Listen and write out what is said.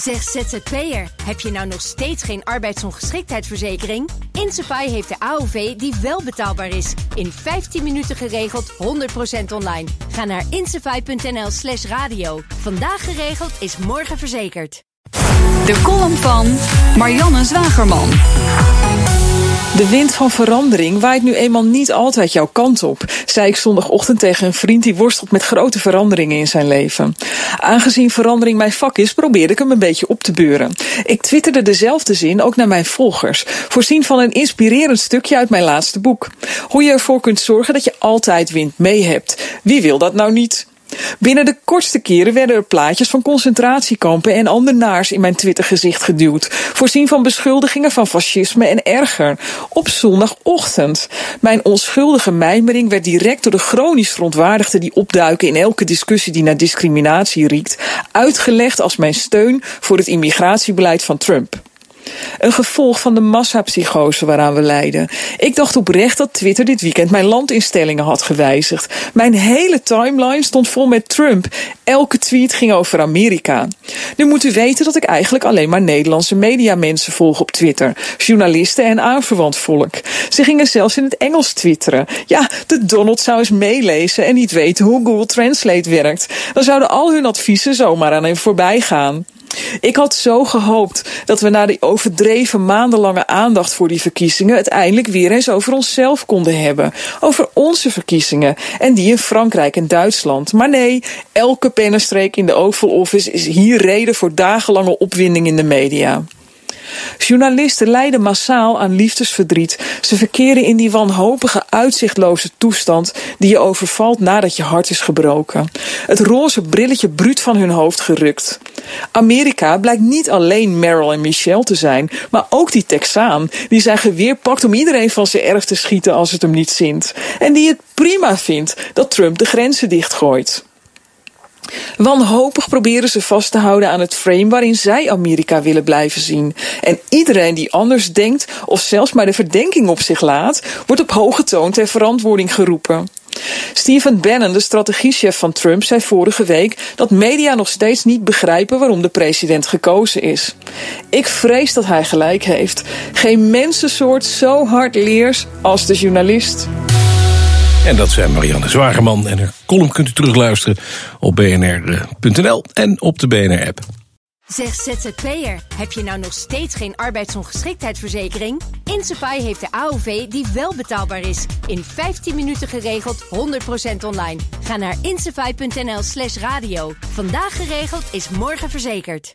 Zeg ZZP'er, heb je nou nog steeds geen arbeidsongeschiktheidsverzekering? Insafai heeft de AOV die wel betaalbaar is. In 15 minuten geregeld, 100% online. Ga naar insafai.nl slash radio. Vandaag geregeld is morgen verzekerd. De column van Marianne Zwagerman. De wind van verandering waait nu eenmaal niet altijd jouw kant op, zei ik zondagochtend tegen een vriend die worstelt met grote veranderingen in zijn leven. Aangezien verandering mijn vak is, probeerde ik hem een beetje op te beuren. Ik twitterde dezelfde zin ook naar mijn volgers, voorzien van een inspirerend stukje uit mijn laatste boek. Hoe je ervoor kunt zorgen dat je altijd wind mee hebt. Wie wil dat nou niet? Binnen de kortste keren werden er plaatjes van concentratiekampen en ander naars in mijn Twittergezicht geduwd. Voorzien van beschuldigingen van fascisme en erger. Op zondagochtend. Mijn onschuldige mijmering werd direct door de chronisch verontwaardigden die opduiken in elke discussie die naar discriminatie riekt, uitgelegd als mijn steun voor het immigratiebeleid van Trump. Een gevolg van de massapsychose waaraan we lijden. Ik dacht oprecht dat Twitter dit weekend mijn landinstellingen had gewijzigd. Mijn hele timeline stond vol met Trump. Elke tweet ging over Amerika. Nu moet u weten dat ik eigenlijk alleen maar Nederlandse mediamensen volg op Twitter. Journalisten en aanverwant volk. Ze gingen zelfs in het Engels twitteren. Ja, de Donald zou eens meelezen en niet weten hoe Google Translate werkt. Dan zouden al hun adviezen zomaar aan hem voorbij gaan. Ik had zo gehoopt dat we na die overdreven maandenlange aandacht voor die verkiezingen het eindelijk weer eens over onszelf konden hebben. Over onze verkiezingen en die in Frankrijk en Duitsland. Maar nee, elke pennenstreek in de Oval Office is hier reden voor dagenlange opwinding in de media. Journalisten lijden massaal aan liefdesverdriet. Ze verkeren in die wanhopige, uitzichtloze toestand die je overvalt nadat je hart is gebroken. Het roze brilletje bruut van hun hoofd gerukt. Amerika blijkt niet alleen Meryl en Michelle te zijn, maar ook die Texaan die zijn geweer pakt om iedereen van zijn erf te schieten als het hem niet zint. En die het prima vindt dat Trump de grenzen dichtgooit. Wanhopig proberen ze vast te houden aan het frame waarin zij Amerika willen blijven zien. En iedereen die anders denkt of zelfs maar de verdenking op zich laat, wordt op hoge toon ter verantwoording geroepen. Stephen Bannon, de strategiechef van Trump, zei vorige week dat media nog steeds niet begrijpen waarom de president gekozen is. Ik vrees dat hij gelijk heeft. Geen mensensoort zo hard leers als de journalist. En dat zijn Marianne Zwagerman. En haar column kunt u terugluisteren op bnr.nl en op de BNR-app. Zeg ZZP'er, heb je nou nog steeds geen arbeidsongeschiktheidsverzekering? Insafai heeft de AOV die wel betaalbaar is. In 15 minuten geregeld, 100% online. Ga naar insafai.nl slash radio. Vandaag geregeld is morgen verzekerd.